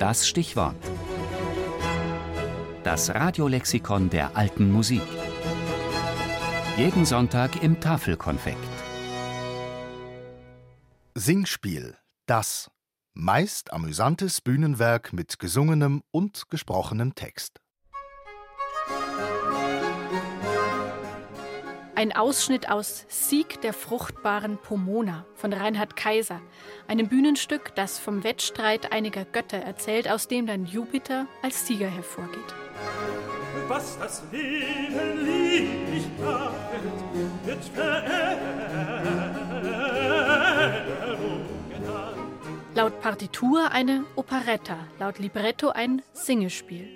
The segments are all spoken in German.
Das Stichwort. Das Radiolexikon der alten Musik. Jeden Sonntag im Tafelkonfekt. Singspiel. Das. Meist amüsantes Bühnenwerk mit gesungenem und gesprochenem Text. Ein Ausschnitt aus Sieg der fruchtbaren Pomona von Reinhard Kaiser, einem Bühnenstück, das vom Wettstreit einiger Götter erzählt, aus dem dann Jupiter als Sieger hervorgeht. Was das Leben lieblich macht, wird genannt. Laut Partitur eine Operetta, laut Libretto ein Singespiel.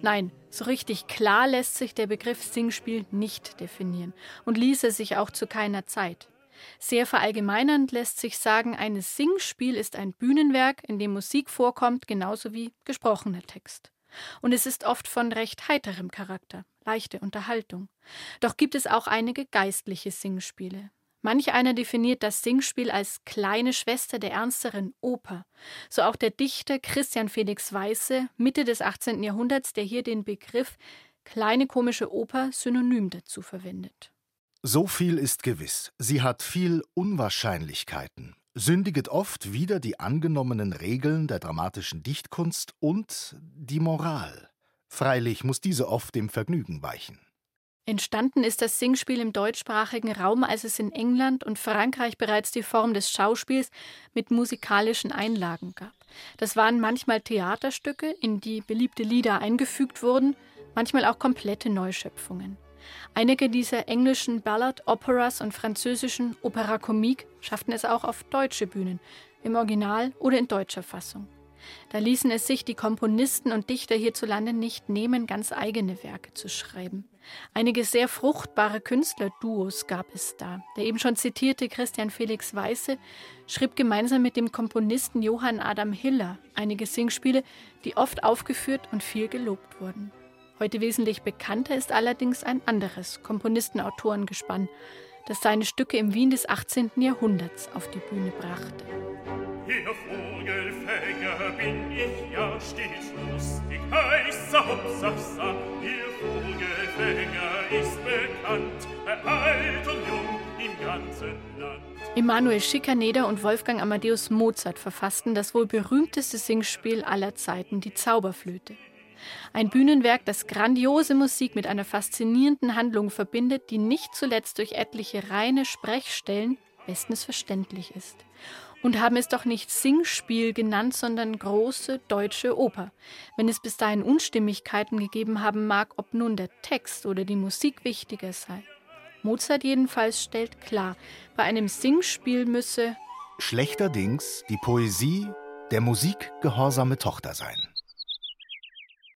Nein, so richtig klar lässt sich der Begriff Singspiel nicht definieren und ließe sich auch zu keiner Zeit. Sehr verallgemeinernd lässt sich sagen, ein Singspiel ist ein Bühnenwerk, in dem Musik vorkommt, genauso wie gesprochener Text. Und es ist oft von recht heiterem Charakter, leichte Unterhaltung. Doch gibt es auch einige geistliche Singspiele. Manch einer definiert das Singspiel als kleine Schwester der ernsteren Oper. So auch der Dichter Christian Felix Weiße, Mitte des 18. Jahrhunderts, der hier den Begriff kleine komische Oper synonym dazu verwendet. So viel ist gewiss. Sie hat viel Unwahrscheinlichkeiten, sündiget oft wider die angenommenen Regeln der dramatischen Dichtkunst und die Moral. Freilich muss diese oft dem Vergnügen weichen. Entstanden ist das Singspiel im deutschsprachigen Raum, als es in England und Frankreich bereits die Form des Schauspiels mit musikalischen Einlagen gab. Das waren manchmal Theaterstücke, in die beliebte Lieder eingefügt wurden, manchmal auch komplette Neuschöpfungen. Einige dieser englischen Ballad Operas und französischen Opera Comique schafften es auch auf deutsche Bühnen, im Original oder in deutscher Fassung. Da ließen es sich die Komponisten und Dichter hierzulande nicht nehmen, ganz eigene Werke zu schreiben. Einige sehr fruchtbare Künstlerduos gab es da. Der eben schon zitierte Christian Felix Weiße schrieb gemeinsam mit dem Komponisten Johann Adam Hiller einige Singspiele, die oft aufgeführt und viel gelobt wurden. Heute wesentlich bekannter ist allerdings ein anderes Komponisten-Autorengespann, das seine Stücke im Wien des 18. Jahrhunderts auf die Bühne brachte. Ihr Vogelfänger bin ich ja stets lustig, heißer Hopsachsa. Ihr Vogelfänger ist bekannt, bei alt und jung im ganzen Land. Emanuel Schikaneder und Wolfgang Amadeus Mozart verfassten das wohl berühmteste Singspiel aller Zeiten, die Zauberflöte. Ein Bühnenwerk, das grandiose Musik mit einer faszinierenden Handlung verbindet, die nicht zuletzt durch etliche reine Sprechstellen bestens verständlich ist und haben es doch nicht Singspiel genannt, sondern große deutsche Oper. Wenn es bis dahin Unstimmigkeiten gegeben haben mag, ob nun der Text oder die Musik wichtiger sei. Mozart jedenfalls stellt klar, bei einem Singspiel müsse schlechterdings die Poesie der Musik gehorsame Tochter sein.